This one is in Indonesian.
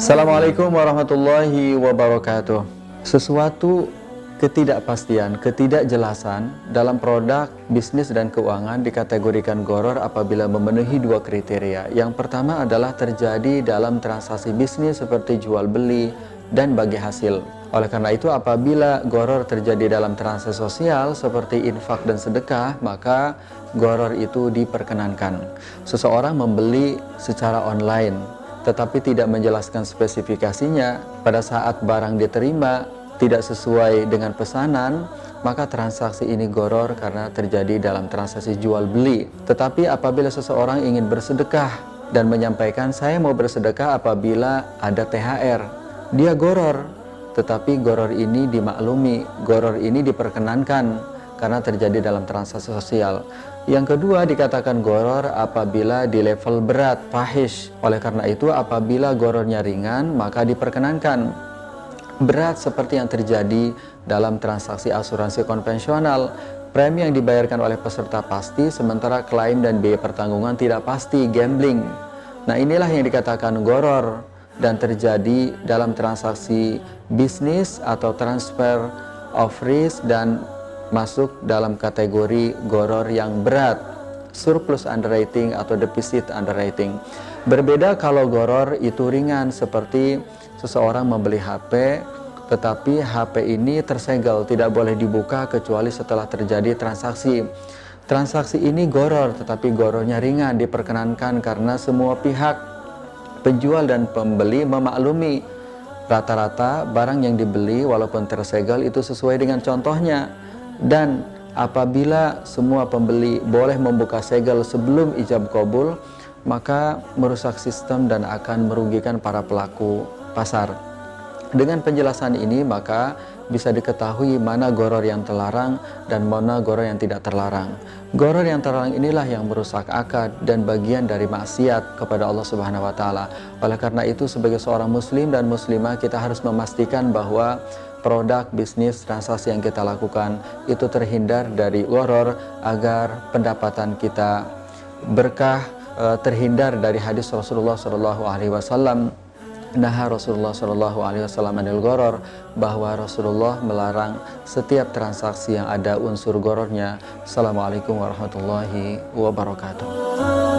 Assalamualaikum warahmatullahi wabarakatuh. Sesuatu ketidakpastian, ketidakjelasan dalam produk, bisnis, dan keuangan dikategorikan goror apabila memenuhi dua kriteria. Yang pertama adalah terjadi dalam transaksi bisnis seperti jual beli dan bagi hasil. Oleh karena itu apabila goror terjadi dalam transaksi sosial seperti infak dan sedekah, maka goror itu diperkenankan. Seseorang membeli secara online tetapi tidak menjelaskan spesifikasinya pada saat barang diterima tidak sesuai dengan pesanan maka transaksi ini goror karena terjadi dalam transaksi jual beli tetapi apabila seseorang ingin bersedekah dan menyampaikan saya mau bersedekah apabila ada THR dia goror tetapi goror ini dimaklumi goror ini diperkenankan karena terjadi dalam transaksi sosial. Yang kedua dikatakan goror apabila di level berat, fahish. Oleh karena itu apabila gorornya ringan maka diperkenankan. Berat seperti yang terjadi dalam transaksi asuransi konvensional, premi yang dibayarkan oleh peserta pasti sementara klaim dan biaya pertanggungan tidak pasti, gambling. Nah inilah yang dikatakan goror dan terjadi dalam transaksi bisnis atau transfer of risk dan masuk dalam kategori goror yang berat, surplus underwriting atau defisit underwriting. Berbeda kalau goror itu ringan seperti seseorang membeli HP tetapi HP ini tersegel, tidak boleh dibuka kecuali setelah terjadi transaksi. Transaksi ini goror, tetapi gorornya ringan, diperkenankan karena semua pihak penjual dan pembeli memaklumi rata-rata barang yang dibeli walaupun tersegel itu sesuai dengan contohnya dan apabila semua pembeli boleh membuka segel sebelum ijab kabul maka merusak sistem dan akan merugikan para pelaku pasar dengan penjelasan ini maka bisa diketahui mana goror yang terlarang dan mana goror yang tidak terlarang. Goror yang terlarang inilah yang merusak akad dan bagian dari maksiat kepada Allah Subhanahu wa taala. Oleh karena itu sebagai seorang muslim dan muslimah kita harus memastikan bahwa produk bisnis transaksi yang kita lakukan itu terhindar dari goror agar pendapatan kita berkah eh, terhindar dari hadis Rasulullah Shallallahu Alaihi Wasallam nah Rasulullah Shallallahu Alaihi Wasallam anil goror bahwa Rasulullah melarang setiap transaksi yang ada unsur gorornya. Assalamualaikum warahmatullahi wabarakatuh.